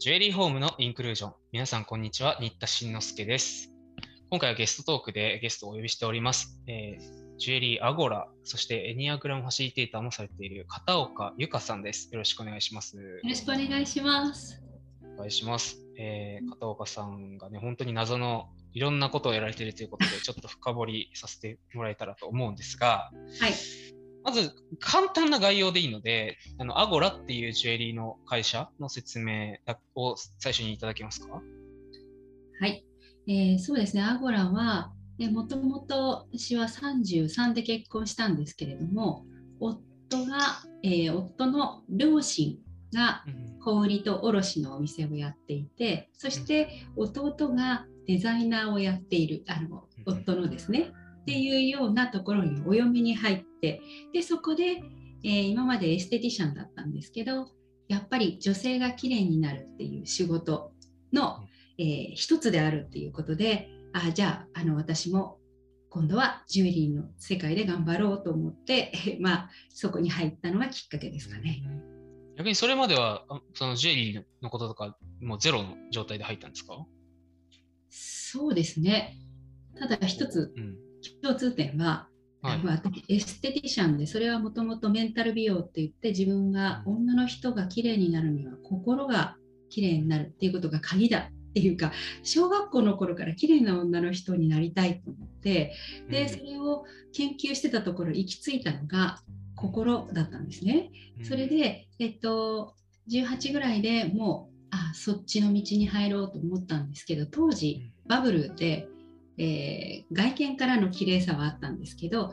ジュエリーホームのインクルージョン。皆さん、こんにちは。新田慎之介です。今回はゲストトークでゲストをお呼びしております。えージュエリーアゴラ、そしてエニアグラムファシリテーターもされている片岡由香さんです。よろしくお願いします。よろしくお願いします。お願いします。えー片岡さんがね、本当に謎のいろんなことをやられているということで、ちょっと深掘りさせてもらえたらと思うんですが、はい。まず簡単な概要でいいので、あのアゴラっていうジュエリーの会社の説明を最初にいただけますか？はい。えーそうですね、アゴラは、えーもともと私は33で結婚したんですけれども、夫が、えー夫の両親が小売りと卸のお店をやっていて、そして弟がデザイナーをやっている、あの夫のですね、っていうようなところにお嫁に入って、でそこで、えー今までエステティシャンだったんですけど、やっぱり女性が綺麗になるっていう仕事の、えー一つであるっていうことで、あじゃああの私も今度はジュエリーの世界で頑張ろうと思って、え ーまあ、そこに入ったのがきっかけですかね。逆にそれまでは、あそのジュエリーのこととか、もうゼロの状態で入ったんですか？そうですね。ただ一つうん。共通点は、はい。エステティシャンでそれはもともとメンタル美容って言って自分が女の人が綺麗になるには心が綺麗になるっていうことが鍵だっていうか小学校の頃から綺麗な女の人になりたいと思ってでそれを研究してたところ行き着いたのが心だったんですね。うんそれ、で、えっと、18ぐらいでもうあそっちの道に入ろうと思ったんですけど当時バブルで、えー外見からの綺麗さはあったんですけど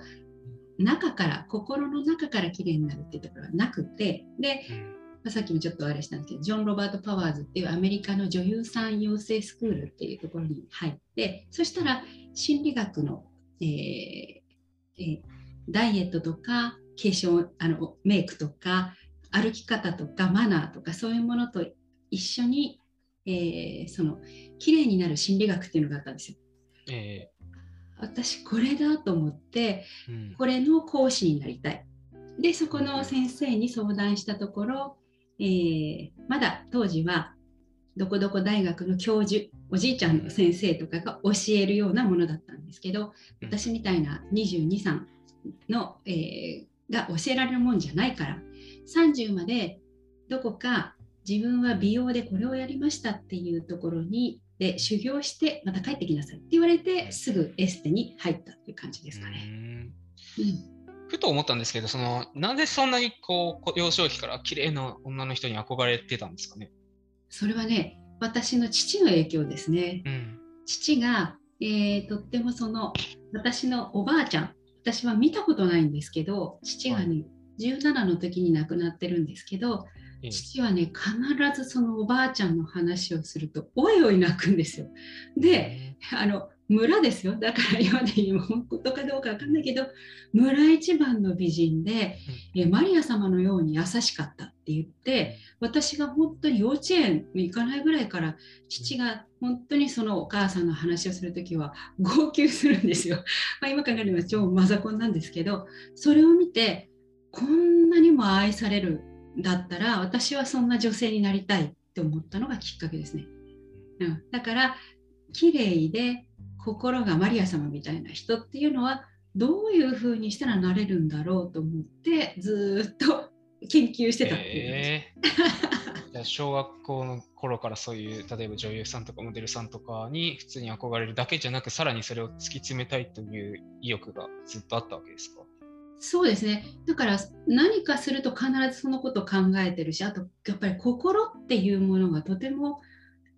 中から心の中から綺麗になるっていうところはなくてで、うんまあさっきもちょっとあれしたんですけどジョン・ロバート・パワーズっていうアメリカの女優さん養成スクールっていうところに入ってそしたら心理学の、えーえーダイエットとか化粧あのメイクとか歩き方とかマナーとかそういうものと一緒に、えーその綺麗になる心理学っていうのがあったんですよ。え私これだと思ってーうん。これの講師になりたい。でそこの先生に相談したところ、えーまだ当時はどこどこ大学の教授おじいちゃんの先生とかが教えるようなものだったんですけどうん。私みたいな223の、えーが教えられるもんじゃないから30までどこか自分は美容でこれをやりましたっていうところにで修行してまた帰ってきなさいって言われてすぐエステに入ったっていう感じですかね。ふと思ったんですけど、そのなんでそんなにこう幼少期から綺麗な女の人に憧れてたんですかね？それはね私の父の影響ですね。うん。父が、えーとってもその私のおばあちゃん私は見たことないんですけど父がね、17の時に亡くなってるんですけどええ父はね必ずそのおばあちゃんの話をするとおいおい泣くんですよ。で、あの村ですよだから今で言う本当かどうかわかんないけど村一番の美人で、えマリア様のように優しかったって言って私が本当に幼稚園に行かないぐらいから父が本当にそのお母さんの話をする時は号泣するんですよ。まあ、今考えれば超マザコンなんですけどそれを見てこんなにも愛されるんだったら私はそんな女性になりたいって思ったのがきっかけですね。うん、だから綺麗で心がマリア様みたいな人っていうのはどういうふうにしたらなれるんだろうと思ってずっと研究してたっていうじ。えー。じゃあ小学校の頃からそういう例えば女優さんとかモデルさんとかに普通に憧れるだけじゃなくさらにそれを突き詰めたいという意欲がずっとあったわけですか？そうですねだから何かすると必ずそのことを考えてるしあとやっぱり心っていうものがとても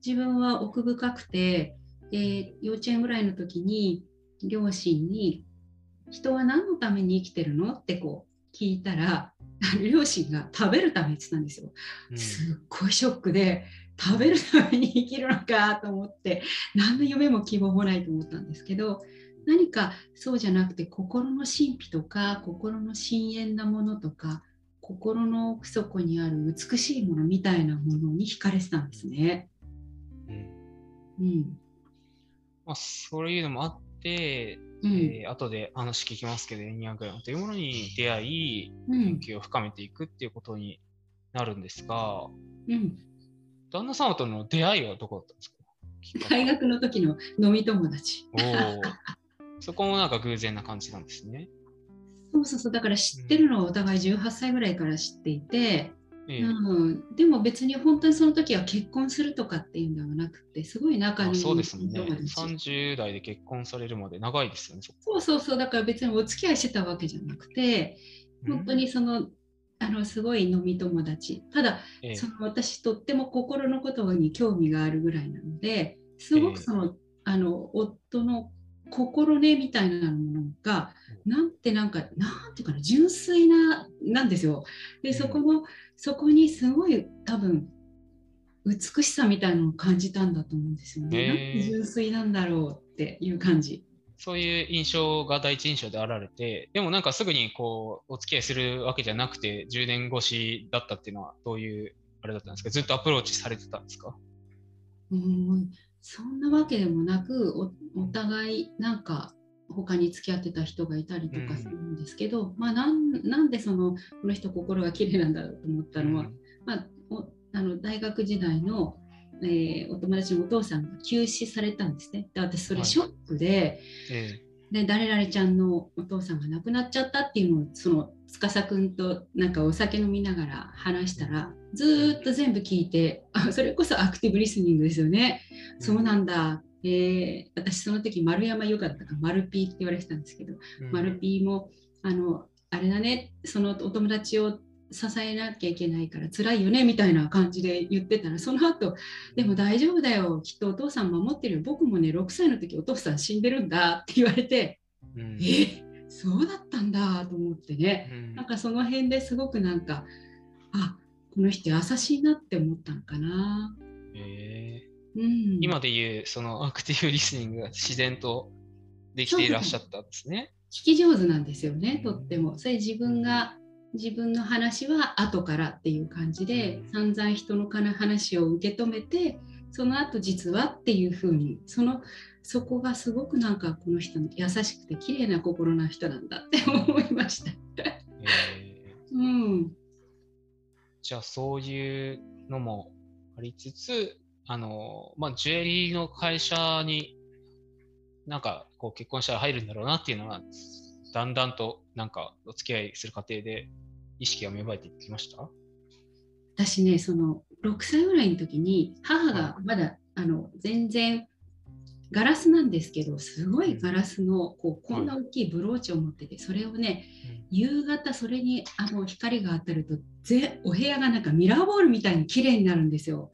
自分は奥深くて、えー幼稚園ぐらいの時に両親に「人は何のために生きてるの?」ってこう聞いたら両親が食べるためって言ってたんですよ。うんすっごいショックで食べるために生きるのか？と思って何の夢も希望もないと思ったんですけど何かそうじゃなくて心の神秘とか心の深遠なものとか心の奥底にある美しいものみたいなものに惹かれてたんですね。うん。うん。まあ、そういうのもあって、うん。えー後で話聞きますけど、エニアグラムというものに出会い、うん。研究を深めていくっていうことになるんですが、うん。旦那様との出会いはどこだったんですか？大学の時の飲み友達。おそこもなんか偶然な感じなんですね。そうそうそう、だから知ってるのはお互い18歳ぐらいから知っていて、ええ。うん、でも別に本当にその時は結婚するとかっていうのはなくて、すごい仲のいいあそうですもんね。友達30代で結婚されるまで長いですよね、そうそうそう、だから別にお付き合いしてたわけじゃなくて、本当にその、あのすごい飲み友達。ただ、ええ。その私とっても心のことに興味があるぐらいなのですごくその,、あの夫の心根みたいなものがなんてなんかなんていうかな純粋ななんですよ。でそこの、そこにすごい多分美しさみたいなのを感じたんだと思うんですよね。なんて純粋なんだろうっていう感じ。そういう印象が第一印象であられて、でもなんかすぐにこうお付き合いするわけじゃなくて、10年越しだったっていうのはどういうあれだったんですか？ずっとアプローチされてたんですか？うんそんなわけでもなくおお互いなんか他に付き合ってた人がいたりとかするんですけど、まあなんなんでそのこの人心が綺麗なんだろうと思ったのは、うん。まあ、おあの大学時代の、えーお友達のお父さんが急死されたんですね。で私それはい。ショックで,、えで誰々ちゃんのお父さんが亡くなっちゃったっていうのをその司くんとなんかお酒飲みながら話したらずーっと全部聞いてあそれこそアクティブリスニングですよね。えそうなんだ。えー私その時丸山よかったか丸 P って言われてたんですけど、うん丸 P もあのあれだねそのお友達を支えなきゃいけないから辛いよねみたいな感じで言ってたらその後でも大丈夫だよ。きっとお父さん守ってるよ。僕もね6歳の時お父さん死んでるんだって言われてうん。えそうだったんだと思ってね。うん。なんかその辺ですごくなんかあこの人優しいなって思ったのかな。ええ。うん、今でいうそのアクティブリスニングが自然とできていらっしゃったんですね。聞き上手なんですよね、とっても。それ自分が、自分の話は後からっていう感じで、うん散々人の話を受け止めて、その後実はっていうふうに、その、そこがすごくなんかこの人の優しくて綺麗な心な人なんだって思いました。ええうん。じゃあそういうのもありつつ、あの、まあ、ジュエリーの会社になんかこう結婚したら入るんだろうなっていうのは、だんだんとなんかお付き合いする過程で意識が芽生えていきました？私ね、その6歳ぐらいの時に、母がまだ、あの、全然、ガラスなんですけど、すごいガラスのこうこんな大きいブローチを持ってて、それをね、夕方それにあの光が当たるとぜお部屋がなんかミラーボールみたいに綺麗になるんですよ。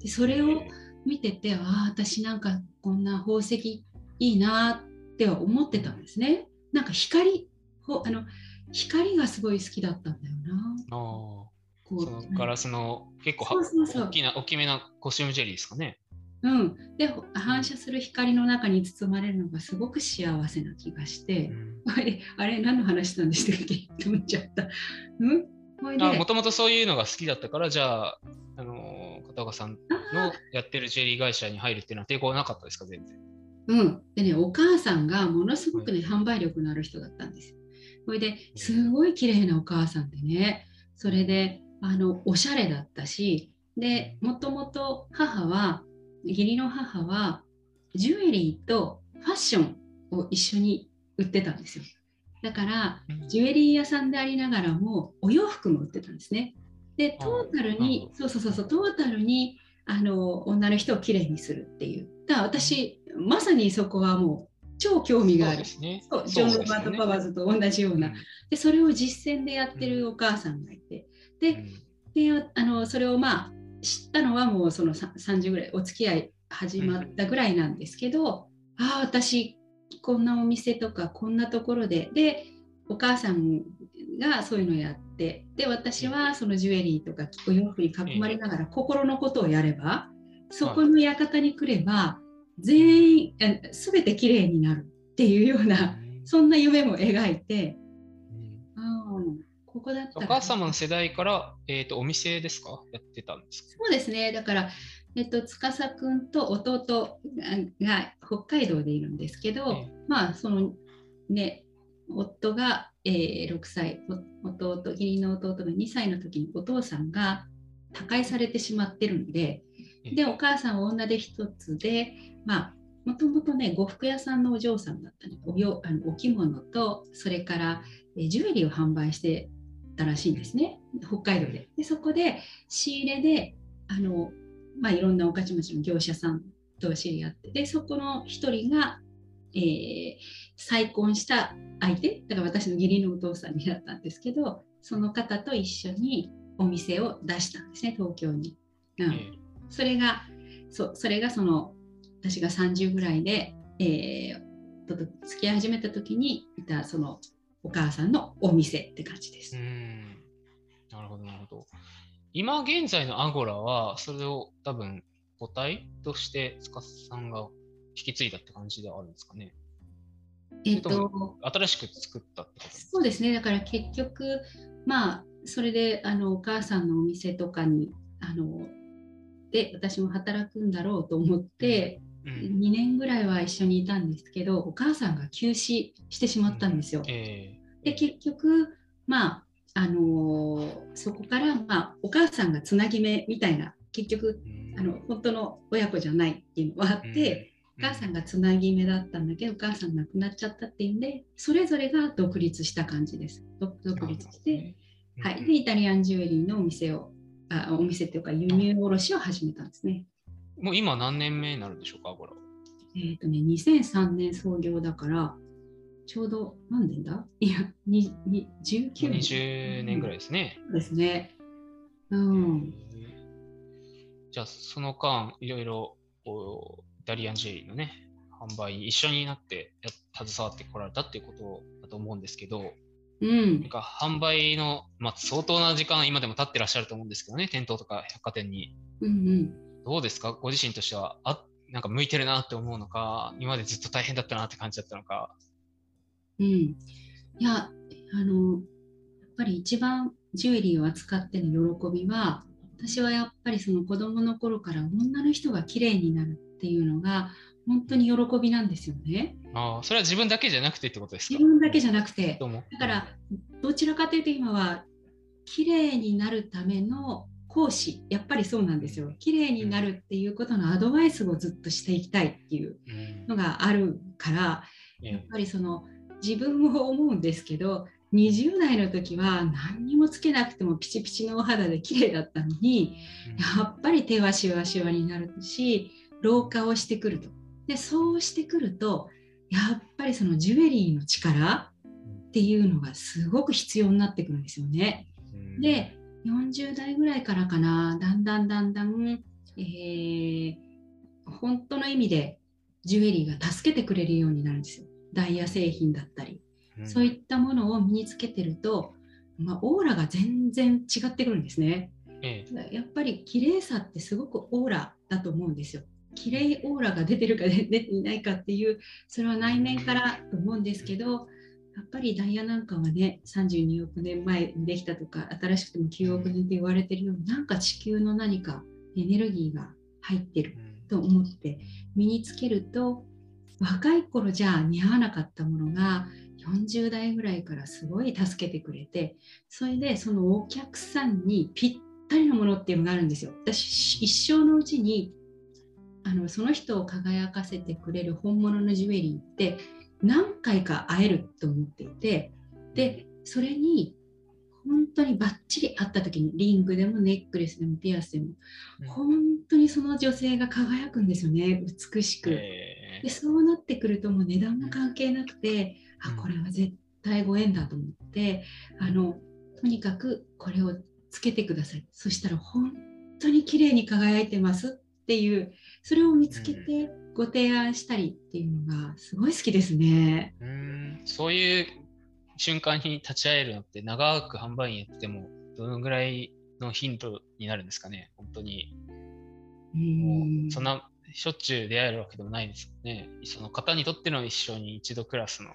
でそれを見ててああ私なんかこんな宝石いいなって思ってたんですね。なんか光ほあの光がすごい好きだったんだよな。ああこそのガラスの結構はそうそうそう。大きな大きめなコスチュームジェリーですかね。うん、でほ反射する光の中に包まれるのがすごく幸せな気がして、うん。あれあれ何の話なんでしたっけ？って思っちゃった。うん？もともとそういうのが好きだったから、じゃあ、あのー片岡さんのやってるジュエリー会社に入るっていうのは抵抗なかったですか、全然。うん、でねお母さんがものすごくね、販売力のある人だったんですよ。それですごい綺麗なお母さんでね。それであのおしゃれだったしでもともと母は義理の母はジュエリーとファッションを一緒に売ってたんですよ。だからジュエリー屋さんでありながらもお洋服も売ってたんですね。でトータルにそうそうそうそうトータルにあの女の人をきれいにするっていう。だから私まさにそこはもう超興味がある。そうね。そうジョン・ロバート・パワーズと同じような、でそれを実践でやってるお母さんがいて。でであのそれをまあ知ったのはもうそのさ30ぐらいお付き合い始まったぐらいなんですけど、ああ私こんなお店とかこんなところで。でお母さんがそういうのをやって。で私はそのジュエリーとかお洋服に囲まれながら心のことをやればそこの館に来れば全員え全てきれいになるっていうようなそんな夢も描いて、うん、ここだったら。お母様の世代から、えー、とお店ですか？やってたんですか？そうですね。だから、えっと、司くんと弟が北海道でいるんですけど、えまあそのね夫が、えー6歳お弟義理の弟が2歳の時にお父さんが他界されてしまってるんででお母さんは女で一つでまあもともとね呉服屋さんのお嬢さんだったりおよあのお着物とそれからえジュエリーを販売してたらしいんですね。北海道で。でそこで仕入れであの、まあ、いろんな御徒町の業者さんと知り合ってでそこの一人が、えー、再婚した相手。だから私の義理のお父さんになったんですけどその方と一緒にお店を出したんですね東京に。うん、それがそうそれがその私が30ぐらいで、えー、と付き合い始めた時にいたそのお母さんのお店って感じです。うんなるほどなるほど。今現在のアゴラはそれを多分母体として塚さんが引き継いだって感じではあるんですかね。えっと、新しく作ったってことそうですねだから結局まあそれであのお母さんのお店とかにあので私も働くんだろうと思って、うん、2年ぐらいは一緒にいたんですけどお母さんが休止してしまったんですよ。うん。えー、で結局まああのー、そこから、まあ、お母さんがつなぎ目みたいな結局、うん、あの本当の親子じゃないっていうのはあって、お母さんがつなぎ目だったんだけどお母さん亡くなっちゃったっていうんでそれぞれが独立した感じです。独立して、はい、でイタリアンジュエリーのお店をあお店っていうか輸入卸を始めたんですね。もう今何年目になるんでしょうか、これ。えっ、ー、とね、2003年創業だから、ちょうど何年だ？いや、にに19年。20年ぐらいですね。うん、ですね。うん。じゃあ、その間、いろいろこうイタリアンジェリーのね、販売に一緒になって携わってこられたっていうことだと思うんですけど、うん、なんか販売の、まあ、相当な時間今でも経ってらっしゃると思うんですけどね店頭とか百貨店に、うんうん、どうですか？ご自身としてはあなんか向いてるなって思うのか今までずっと大変だったなって感じだったのか。うん、いやあのやっぱり一番ジュエリーを扱っての喜びは私はやっぱりその子供の頃から女の人が綺麗になるっていうのが本当に喜びなんですよね。あそれは自分だけじゃなくてってことですか？自分だけじゃなくて、だからどちらかというと今は綺麗になるための講師。やっぱりそうなんですよ。綺麗になるっていうことのアドバイスをずっとしていきたいっていうのがあるから、うん、やっぱりその自分も思うんですけど20代の時は何にもつけなくてもピチピチのお肌で綺麗だったのに、うん、やっぱり手はしわしわになるし老化をしてくると。でそうしてくるとやっぱりそのジュエリーの力っていうのがすごく必要になってくるんですよね。で40代ぐらいからかなだんだんだんだん、えー、本当の意味でジュエリーが助けてくれるようになるんですよ。ダイヤ製品だったり、うん、そういったものを身につけてると、まあ、オーラが全然違ってくるんですね。ええ、やっぱり綺麗さってすごくオーラだと思うんですよ。綺麗オーラが出てるか出て いないかっていうそれは内面からと思うんですけどやっぱりダイヤなんかはね32億年前にできたとか新しくても9億年って言われてるようになんか地球の何かエネルギーが入ってると思って身につけると若い頃じゃ似合わなかったものが40代ぐらいからすごい助けてくれてそれでそのお客さんにぴったりのものっていうのがあるんですよ。私一生のうちにあのその人を輝かせてくれる本物のジュエリーって何回か会えると思っていてでそれに本当にバッチリ会った時にリングでもネックレスでもピアスでも、うん、本当にその女性が輝くんですよね美しく。でそうなってくるともう値段も関係なくて、うん、あこれは絶対ご縁だと思ってあのとにかくこれをつけてください。そしたら本当に綺麗に輝いてますっていうそれを見つけてご提案したりっていうのがすごい好きですね。うんそういう瞬間に立ち会えるのって長く販売員やっててもどのぐらいのヒントになるんですかね本当に。うそんなしょっちゅう出会えるわけでもないですよね。その方にとっての一生に一度クラスの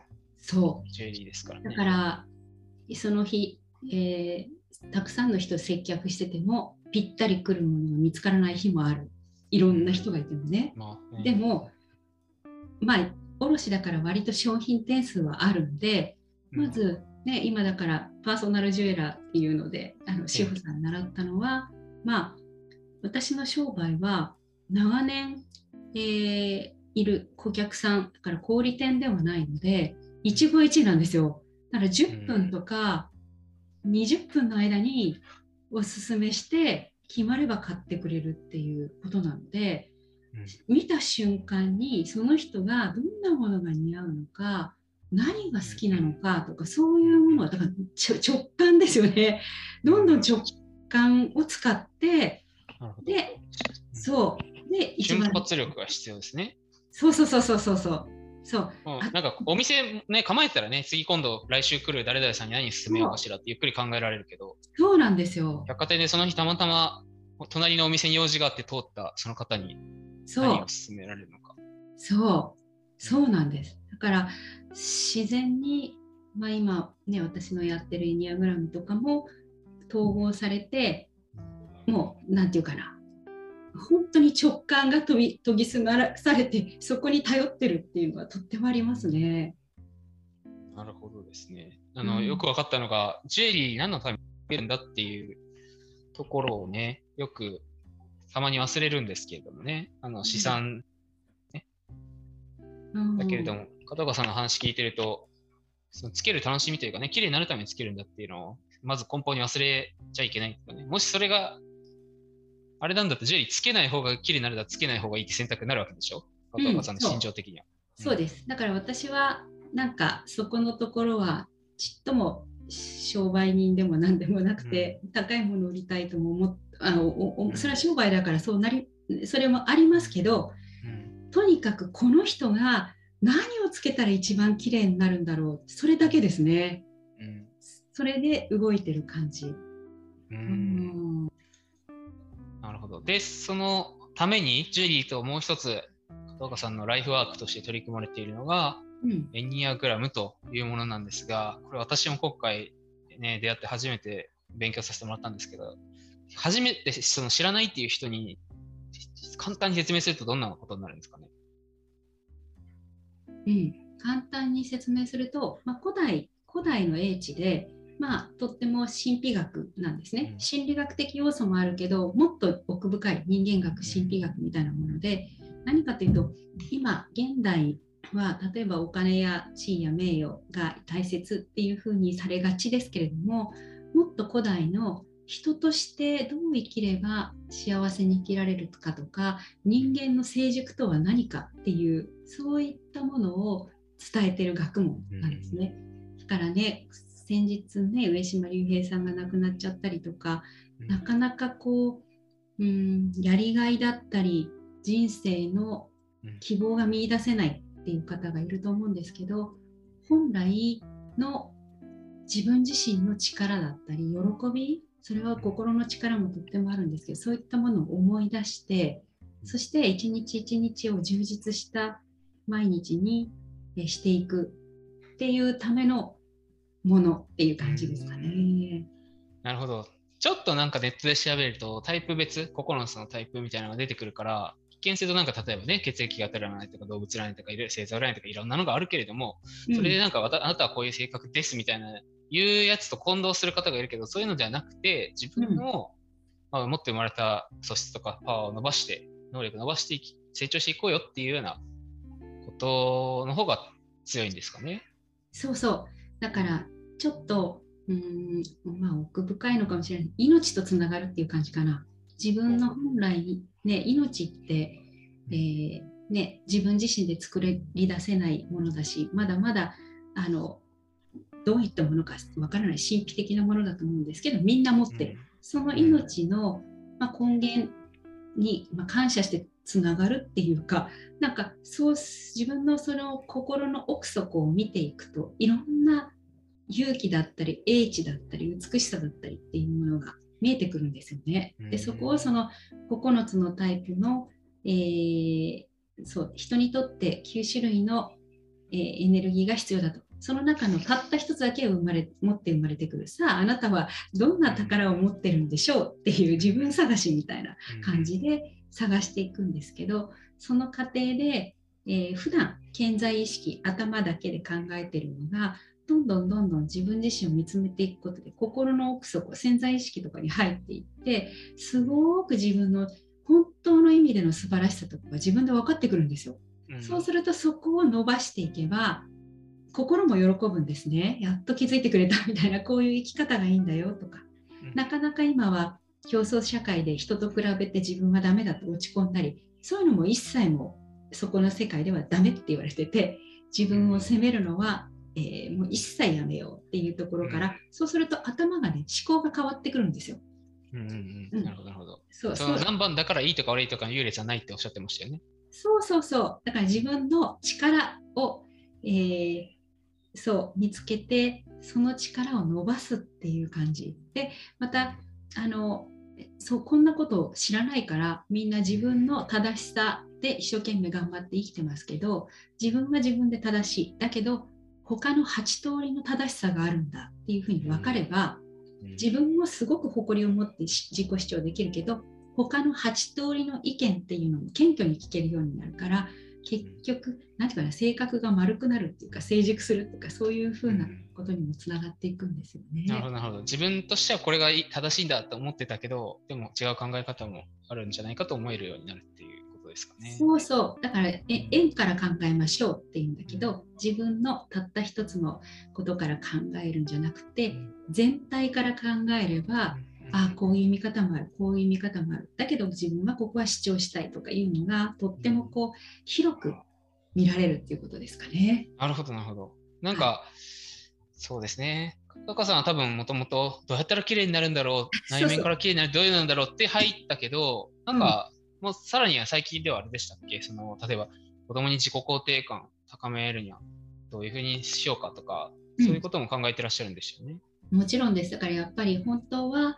ジュエリーですからね。だからその日、えー、たくさんの人接客しててもぴったりくるものが見つからない日もあるいろんな人がいてもね。まあ、でも、まあ、卸だから割と商品点数はあるんで、まず、ね、今だからパーソナルジュエラーっていうので、あの志保さん習ったのは、まあ、私の商売は長年、えー、いる顧客さんだから小売店ではないので一期一会なんですよ。だから10分とか20分の間におすすめして決まれば買ってくれるっていうことなので、うん、見た瞬間にその人がどんなものが似合うのか何が好きなのかとかそういうものはだから直感ですよね。どんどん直感を使ってでそう。で瞬発力が必要ですね。そうそうそうそうそうそうそう。なんかお店ね、構えたらね、次今度来週来る誰々さんに何勧めようかしらってゆっくり考えられるけど、そうなんですよ。百貨店でその日たまたま隣のお店に用事があって通ったその方に何を勧められるのか。そう、そうなんです。だから自然に、まあ、今ね、私のやってるエニアグラムとかも統合されて、もう、なんていうかな、本当に直感が研ぎ研ぎ澄まされてそこに頼ってるっていうのはとってもありますね。なるほどですね。あの、うん、よく分かったのがジュエリー何のためにつけるんだっていうところをねよくたまに忘れるんですけれどもね。あの資産、ね、うん、だけれども片岡さんの話聞いてるとそのつける楽しみというかね綺麗になるためにつけるんだっていうのをまず根本に忘れちゃいけないとかね。もしそれがあれなんだって、ジェリーつけない方が綺麗になるだつけない方がいいって選択になるわけでしょ？片岡さんの心情的には、う。ん、そう。です。だから私は、なんかそこのところは、ちっとも商売人でも何でもなくて、うん、高いものを売りたいとも思っあのおそれは商売だからそうなりそれもありますけど、うん、とにかくこの人が何をつけたら一番綺麗になるんだろうそれだけですね、うん、それで動いてる感じ、うん、なるほど。で、そのためにジュリーともう一つ、片岡さんのライフワークとして取り組まれているのが、うん、エニアグラムというものなんですが、これ私も今回、ね、出会って初めて勉強させてもらったんですけど、初めてその知らないっていう人に簡単に説明するとどんなことになるんですかね？うん、簡単に説明すると、まあ、古代古代の英知でまあ、とっても神秘学なんですね。心理学的要素もあるけど、もっと奥深い人間学、神秘学みたいなもので、何かというと、今、現代は例えばお金や地位や名誉が大切っていうふうにされがちですけれども、もっと古代の人としてどう生きれば幸せに生きられるかとか人間の成熟とは何かっていうそういったものを伝えてる学問なんですね。だからね先日ね上島竜兵さんが亡くなっちゃったりとか、うん、なかなかこう、うん、やりがいだったり人生の希望が見いだせないっていう方がいると思うんですけど本来の自分自身の力だったり喜びそれは心の力もとってもあるんですけどそういったものを思い出してそして一日一日を充実した毎日にしていくっていうためのものっていう感じですかね。なるほど。ちょっとなんかネットで調べるとタイプ別、9つのタイプみたいなのが出てくるから、一見するとなんか例えばね、血液型占いとか動物占いとか星座占いとかいろんなのがあるけれども、それでなんか、あなたはこういう性格ですみたいないうやつと混同する方がいるけど、そういうのではなくて、自分の、まあ、持って生まれた素質とかパワーを伸ばして、能力伸ばしていき、成長していこうよっていうようなことの方が強いんですかね。そうそう。だからちょっとうんまあ奥深いのかもしれない。命とつながるっていう感じかな。自分の本来ね命って、えー、ね、自分自身で作り出せないものだしまだまだあのどういったものかわからない神秘的なものだと思うんですけどみんな持ってる、その命の、まあ、根源に、まあ、感謝してつながるっていうかなんかそう自分のその心の奥底を見ていくといろんな勇気だったり英知だったり美しさだったりっていうものが見えてくるんですよね。でそこをその9つのタイプの、えー、そう人にとって9種類の、えー、エネルギーが必要だと。その中のたった一つだけを生まれ持って生まれてくる。さあ、あなたはどんな宝を持ってるんでしょう？っていう自分探しみたいな感じで探していくんですけど、その過程で、えー、普段健在意識、頭だけで考えてるのが、どんどんどんどん自分自身を見つめていくことで心の奥底潜在意識とかに入っていってすごく自分の本当の意味での素晴らしさとかが自分で分かってくるんですよ。うんそうするとそこを伸ばしていけば心も喜ぶんですね。やっと気づいてくれたみたいなこういう生き方がいいんだよとかうんなかなか今は競争社会で人と比べて自分はダメだと落ち込んだりそういうのも一切もそこの世界ではダメって言われてて自分を責めるのは、えーもう一切やめようっていうところから、うんそうすると頭がね思考が変わってくるんですよ。うんうんなるほど、なるほど。そうその何番だからいいとか悪いとかの優劣はないっておっしゃってましたよね。そうそうそう。だから自分の力を、えーそう見つけて、その力を伸ばすっていう感じ。で、また、あの、そう、こんなことを知らないから、みんな自分の正しさで一生懸命頑張って生きてますけど、自分は自分で正しい。だけど、他の8通りの正しさがあるんだっていうふうに分かれば、うん自分もすごく誇りを持ってし自己主張できるけど他の8通りの意見っていうのも謙虚に聞けるようになるから結局何ていうかな性格が丸くなるっていうか成熟するっていうかそういうふうなことにもつながっていくんですよね。なるほど、なるほど。自分としてはこれが正しいんだと思ってたけど、でも違う考え方もあるんじゃないかと思えるようになるっていうですかね。そうそうだからえ円から考えましょうっていうんだけど自分のたった一つのことから考えるんじゃなくて全体から考えればあこういう見方もあるこういう見方もあるだけど自分はここは主張したいとかいうのがとってもこう広く見られるっていうことですかね。なるほど、なるほど。なんか、そうですね。高さんは多分もともとどうやったら綺麗になるんだろ う、内面から綺麗になる、どういうのなんだろうって入ったけど、なんか、もうさらには最近ではあれでしたっけ？その、例えば子供に自己肯定感高めるにはどういうふうにしようかとか、そういうことも考えてらっしゃるんですよね。もちろんですだからやっぱり本当は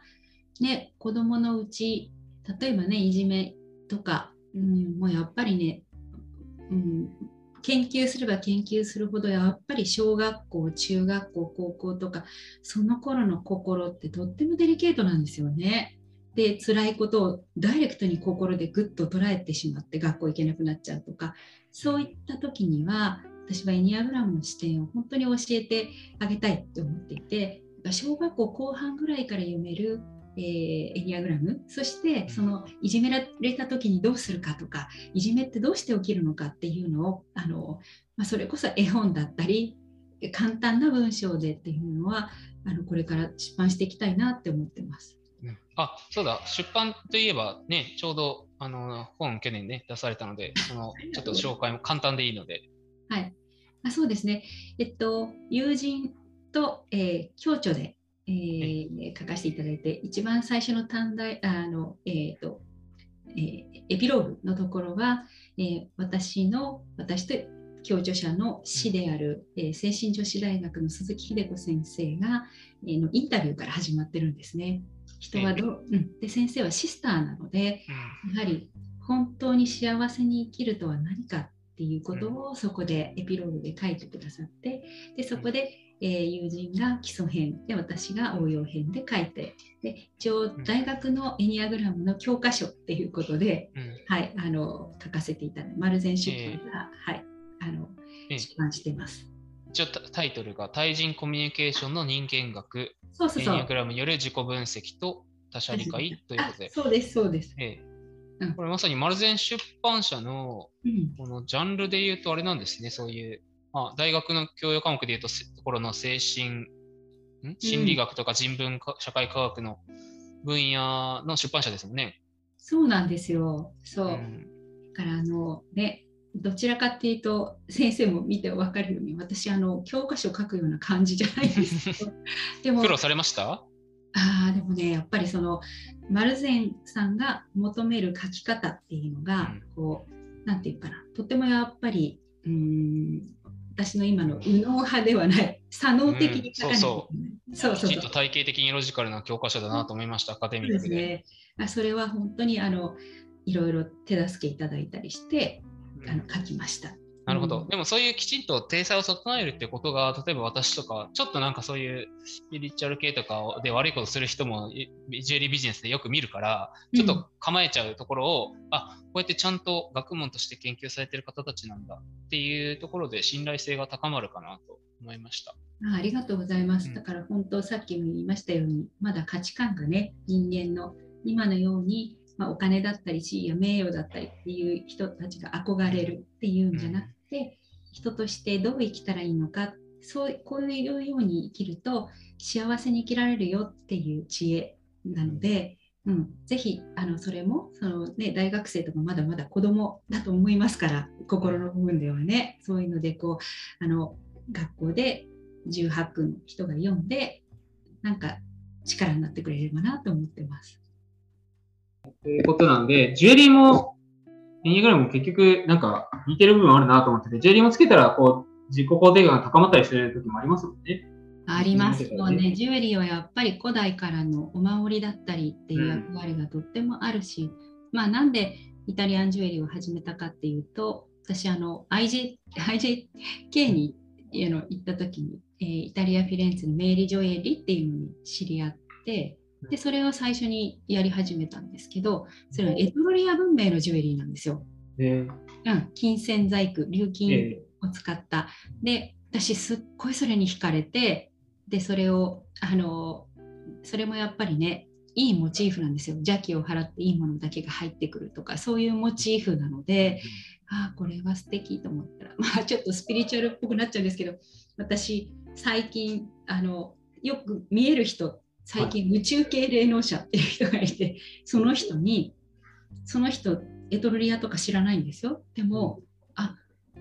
ね子どものうち例えばねいじめとか、うん、もうやっぱりね、うん、研究すれば研究するほどやっぱり小学校中学校高校とかその頃の心ってとってもデリケートなんですよね。で辛いことをダイレクトに心でぐっと捉えてしまって学校行けなくなっちゃうとかそういった時には私はエニアグラムの視点を本当に教えてあげたいって思っていて小学校後半ぐらいから読める、えーエニアグラムそしてそのいじめられた時にどうするかとかいじめってどうして起きるのかっていうのをあの、まあ、それこそ絵本だったり簡単な文章でっていうのはあのこれから出版していきたいなって思ってます。うんあ、そうだ、出版といえばね、ちょうどあの本去年ね、出されたので、そのちょっと紹介も簡単でいいので。はい、あそうですね、えっと、友人と、えー共著で、えー書かせていただいて、一番最初の短大あの、えーとえーエピローグのところは、えー私の、私と共著者の師である、えー精神女子大学の鈴木秀子先生が、えーのインタビューから始まってるんですね。人はどう、うん、で先生はシスターなので、やはり本当に幸せに生きるとは何かっていうことをそこでエピローグで書いてくださってでそこで、えー友人が基礎編で私が応用編で書いてで一応大学のエニアグラムの教科書っていうことで、うん。うんはい、あの書かせていただいて丸善出版が、はい、あのええ。出版してます。一応タタイトルが対人コミュニケーションの人間学、そうそうそうエニアグ。ラムによる自己分析と他者理解ということであ。そうですそうです。ええうんこれまさに丸善出版社のうんこのジャンルで言うとあれなんですね、そういう、まあ、大学の教養科目で言うとせところの精神、ん？心理学とか人文か社会科学の分野の出版社ですもんね。そうなんですよ。そう。うんだからあのねどちらかっていうと先生も見て分かるように私あの教科書書くような感じじゃないんですけど。でも苦労されました？あーでもねやっぱりその丸善さんが求める書き方っていうのが、うん。こうなんていうかなとてもやっぱりうーん私の今の右脳派ではない左脳的に書かないそうそう。そうきちんと体系的にロジカルな教科書だなと思いました、アカデミックで。ですね。あそれは本当にあのいろいろ手助けいただいたりしてあの書きました。なるほど。うんでもそういうきちんと体裁を整えるってことが、例えば私とか、ちょっとなんかそういうスピリチュアル系とかで悪いことする人もいジュエリービジネスでよく見るから、ちょっと構えちゃうところを、あこうやってちゃんと学問として研究されてる方たちなんだっていうところで信頼性が高まるかなと思いました。あありがとうございます。うんだから本当さっきも言いましたようにまだ価値観がね人間の今のようにまあ、お金だったり地位や名誉だったりっていう人たちが憧れるっていうんじゃなくて、人としてどう生きたらいいのかそうこういうように生きると幸せに生きられるよっていう知恵なので、うん、ぜひあのそれもその、ね、大学生とかまだまだ子供だと思いますから心の部分ではねそういうのでこうあの学校で18区の人が読んでなんか力になってくれればなと思ってます。ということなんで、ジュエリーも、エニグラムも結局なんか似てる部分あるなと思ってて、ジュエリーもつけたらこう自己肯定感が高まったりする時もありますもんね。あります。もうね、ジュエリーはやっぱり古代からのお守りだったりっていう役割がとってもあるし、うん、まあなんでイタリアンジュエリーを始めたかっていうと、私あの IJ IJK にあの行った時に、えー、イタリア・フィレンツェのメーリ・ジョエリっていうのに知り合って、でそれを最初にやり始めたんですけど、それはエトロリア文明のジュエリーなんですよ。えー、うん、金銭細工、琉金を使った。で、私すっごいそれに惹かれて、でそれをあのそれもやっぱりねいいモチーフなんですよ。邪気を払っていいものだけが入ってくるとかそういうモチーフなので、うん、ああこれは素敵と思ったら。まあちょっとスピリチュアルっぽくなっちゃうんですけど私最近あのよく見える人最近宇宙系霊能者っていう人がいてその人にその人エトロリアとか知らないんですよ。でも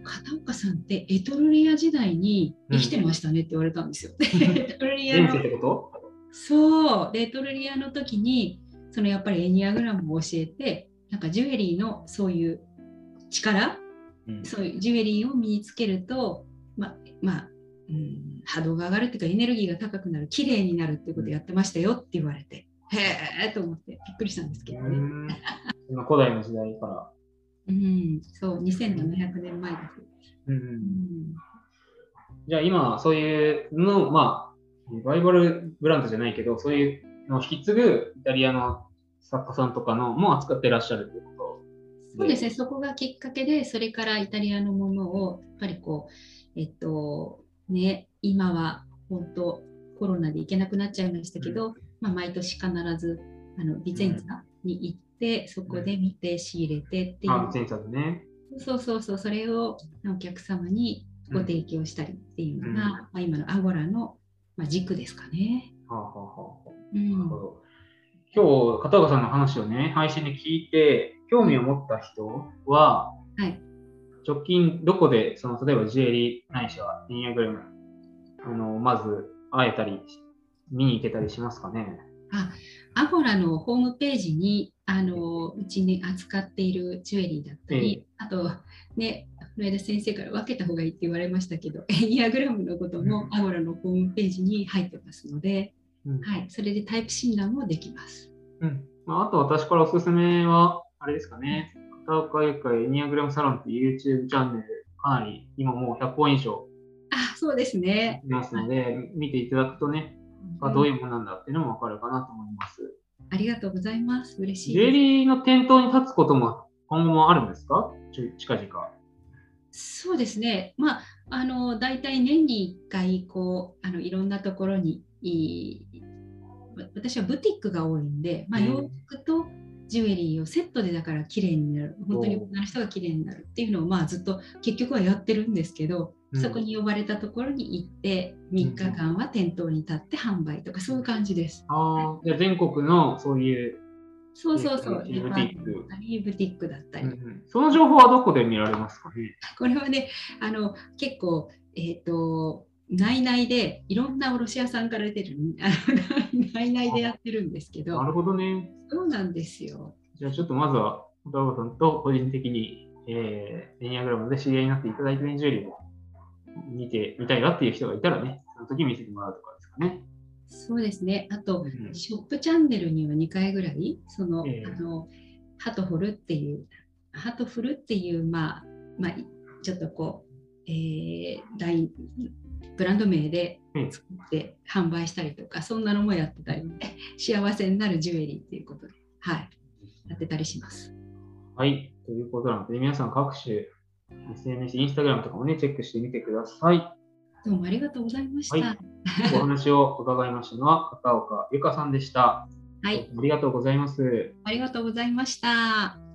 片岡さんってエトロリア時代に生きてましたねって言われたんですよ。エトロリアのそう。でエトロリアの時にそのやっぱりエニアグラムを教えてなんかジュエリーのそういう力、うん、そういうジュエリーを身につけるとままあ、うん、波動が上がるっていうかエネルギーが高くなる綺麗になるっていうことやってましたよって言われて。へえと思ってびっくりしたんですけどね。古代の時代から。うん、そう、2700年前です。うん、うん、じゃあ今、そういうの、まあ、バイバルブランドじゃないけど、そういうのを引き継ぐイタリアの作家さんとかのも扱ってらっしゃるということそうですね、そこがきっかけで、それからイタリアのものを、やっぱりこう、えっと、ね、今は本当、コロナで行けなくなっちゃいましたけど、うん、まあ、毎年必ずあのビゼンツァに行っってそこで見て仕入れてっていう、うんね、そうそうそうそれをお客様にご提供したりっていうのが、うん、まあ、今のアゴラの、まあ、軸ですかね。はあはあはあ、うん、なるほど。今日片岡さんの話をね配信で聞いて興味を持った人は、はい、直近どこでその例えばジュエリーないしはエニアグラムあのまず会えたり見に行けたりしますかね？あアゴラのホームページにあのうちに扱っているジュエリーだったり、あとねこの間先生から分けた方がいいって言われましたけどエニアグラムのこともアゴラのホームページに入ってますので、うん、はい、それでタイプ診断もできます。うん。まあ、あと私からおすすめはあれですかね片岡ゆかエニアグラムサロンっていう YouTube チャンネルかなり今もう100本以上あそうですね。いますので、はい、見ていただくとね、あどういうものなんだっていうのも分かるかなと思います。ありがとうございます。嬉しいジュエリーの店頭に立つことも今後もあるんですか？近々。そうですね。まあ、あの、大体年に1回、こう、あのいろんなところにい私はブティックが多いんで、まあ、洋服とジュエリーをセットでだから綺麗になる。本当に女の人が綺麗になるっていうのをまあずっと結局はやってるんですけど、うん、そこに呼ばれたところに行って3日間は店頭に立って販売とかそういう感じです。あじゃあ全国のそういうそうそうそう。ブティック。ブティックだったり、うんうん、その情報はどこで見られますか？ねこれはね、あの結構、えっ、ー、と、内々でいろんな卸屋さんから出てる、内々でやってるんですけど。なるほどね。そうなんですよ。じゃあちょっとまずは、小田さんと個人的に、えー、エニアグラムで知り合いになっていただいて、ジュエリーを見てみたいなっていう人がいたらね、その時見せてもらうとかですかね。そうですね。あと、うん、ショップチャンネルには2回ぐらい、その、えー、あの、ハトフルっていう、ハトフルっていう、まあ、まあ、ちょっとこう、えー、大ブランド名で作って販売したりとか、うん、そんなのもやってたり、幸せになるジュエリーっていうことで、はい、やってたりします。はい、ということなので、皆さん各種 SNS、インスタグラムとかもね、チェックしてみてください。どうもありがとうございました。はい、お話を伺いましたのは、片岡由加さんでした。はい。ありがとうございます。ありがとうございました。